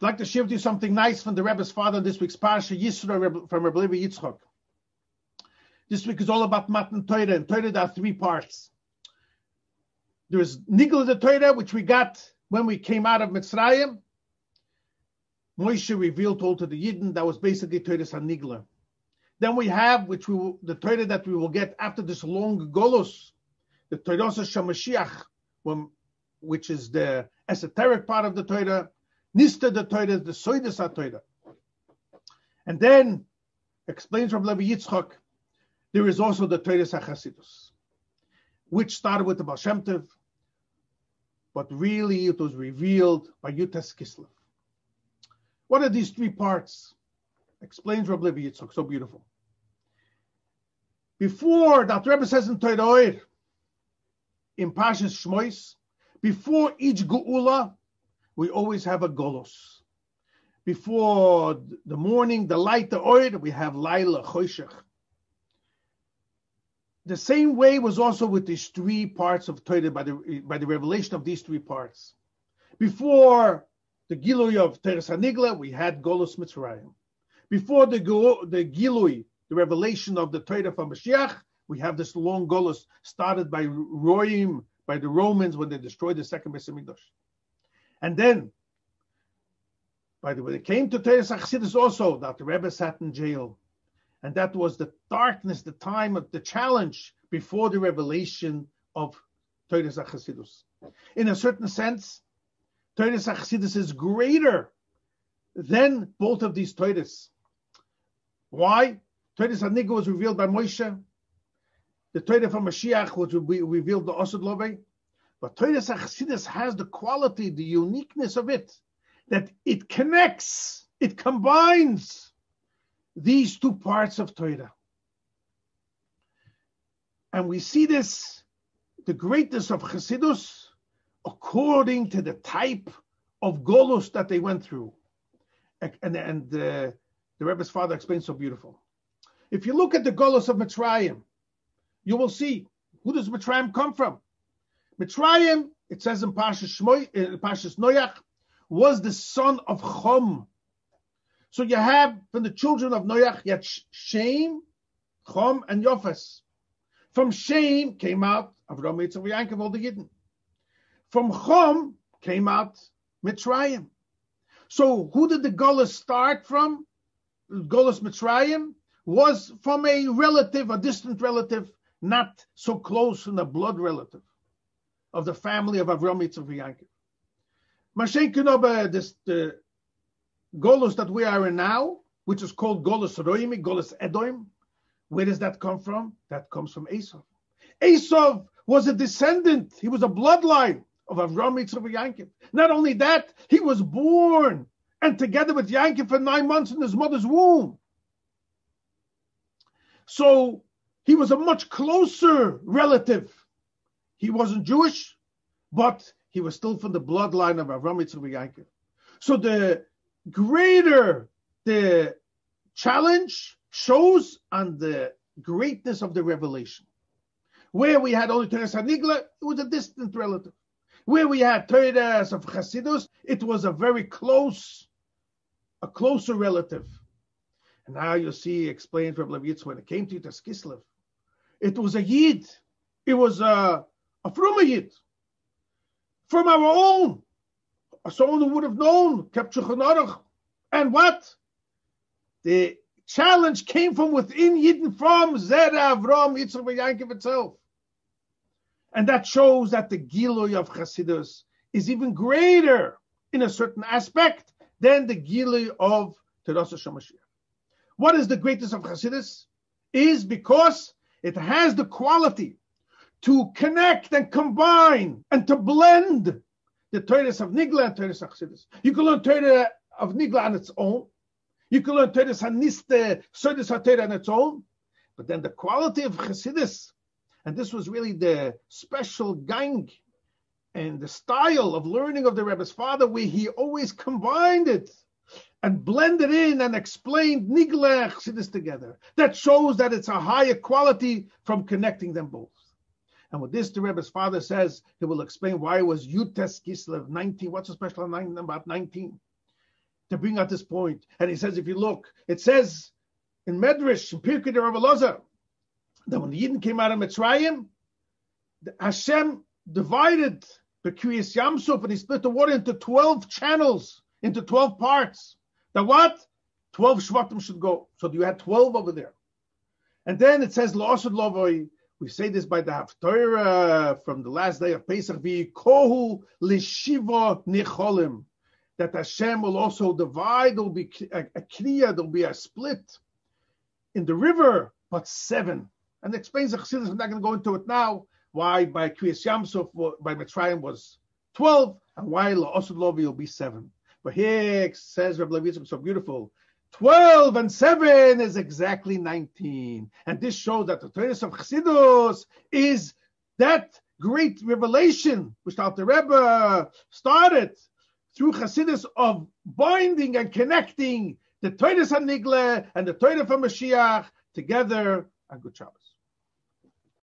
I'd like to share with you something nice from the Rebbe's father this week's Parsha, Yisro from Rebbe Levi Yitzchok. This week is all about Matan Torah, and Torah there are three parts. There is Nigla the Torah, which we got when we came out of Mitzrayim. Moshe revealed all to the Yidden, that was basically Torah San Nigla. Then we have, which we will, the Torah that we will get after this long Golos, the Torah Shamashiach, which is the esoteric part of the Torah, Nista the Torah, the Soidas Torah. And then explains from Levi Yitzchak, there is also the Torah Chasidus, which started with the Baal Shem Tov, but really it was revealed by Yutas Kislev. What are these three parts? Explains Rabbi Levi Yitzchak, so beautiful. Before that Rebbe says in Torah, in Pashas Shmois, before each Geula, we always have a Golos. Before the morning, the light, the oil, we have Laila, Choshech. The same way was also with these three parts of Torah by the, by the revelation of these three parts. Before the Gilui of Teres Hanigla, we had Golos Mitzrayim. Before the, the Gilui, the revelation of the Torah from Mashiach, we have this long Golos started by Roim, by the Romans when they destroyed the second Beis. And then, by the way, it came to Teres Achsidus also that the Rebbe sat in jail. And that was the darkness, the time of the challenge before the revelation of Teres Achsidus. In a certain sense, Teres Achsidus is greater than both of these Teres. Why? Teres Haniga was revealed by Moshe. The Torah from Mashiach was revealed to Osad Lovei. But Torah Chassidus has the quality, the uniqueness of it, that it connects, it combines these two parts of Torah. And we see this, the greatness of Chassidus, according to the type of Golus that they went through. And, and uh, the Rebbe's father explains so beautiful. If you look at the Golus of Mitzrayim, you will see who does Mitzrayim come from? Mitzrayim, it says in Pashas Shmoy, in uh, Pashas Noach, was the son of Chom. So you have from the children of Noach, you had Shem, Chom, and Yofes. From Shem came out Avram Yitzchak Yankov, all the Yidden. From Chom came out Mitzrayim. So who did the Golas start from? Golas Mitzrayim was from a relative, a distant relative, not so close in a blood relative of the family of Avram Yitzchak Yankov. Mashen Kenoba, uh, this the Golos that we are in now, which is called Golos Roimi, Golos Edoim, where does that come from? That comes from Esav. Esav was a descendant, he was a bloodline of Avram Yitzchak Yankov. Not only that, he was born and together with Yankov for nine months in his mother's womb. So he was a much closer relative. He wasn't Jewish, but he was still from the bloodline of Avram Yitzchak. So the greater the challenge shows on the greatness of the revelation. Where we had only Teres Hanigla, it was a distant relative. Where we had Teres of Chasidus, it was a very close, a closer relative. And now you see, explained Rabbi Levitz, when it came to Taskislev, it was a Yid. It was a from a Yid. From our own. Someone who would have known, kept And what? The challenge came from within Yidden, from Zera, Avram, Yitzchak, Yankov itself. And that shows that the Giloy of Chasidus is even greater in a certain aspect than the Giloy of Teras Mashiach. What is the greatest of Chasidus? Is because it has the quality to connect and combine and to blend the Torahs of Nigla and Torahs of Chassidus. You can learn Torah of Nigla on its own. You can learn Torahs Haniste, HaTorah on its own. But then the quality of Chassidus, and this was really the special gang and the style of learning of the Rebbe's father, where he always combined it and blended in and explained Niglech Chassidus together. That shows that it's a higher quality from connecting them both. And with this, the Rebbe's father says he will explain why it was Yutes Kislev 19. What's so special about 19? to bring out this point. And he says, if you look, it says in Medrash, in Pirkei de Elazar, that when the Yidden came out of Mitzrayim, Hashem divided the Kriyas Yamsuf and he split the water into 12 channels, into 12 parts. That what? 12 Shvatim should go. So you had 12 over there. And then it says, La'asud Lovoi, we say this by the Haftarah from the last day of Pesach, Kohu Lishiva Nicholim, that Hashem will also divide, there will be a, a Kriya, there will be a split in the river, but seven. And it explains the Chassidus, I'm not going to go into it now, why by Kriyas Yamsuf, by Mitzrayim was 12, and why La'asud Lovi will be seven. But here says Rabbi Levi so beautiful. 12 and 7 is exactly 19. And this shows that the Torah of Chassidus is that great revelation which the Rebbe started through Chassidus of binding and connecting the Torah of Nigle and the Torah of Mashiach together. And good Shabbos.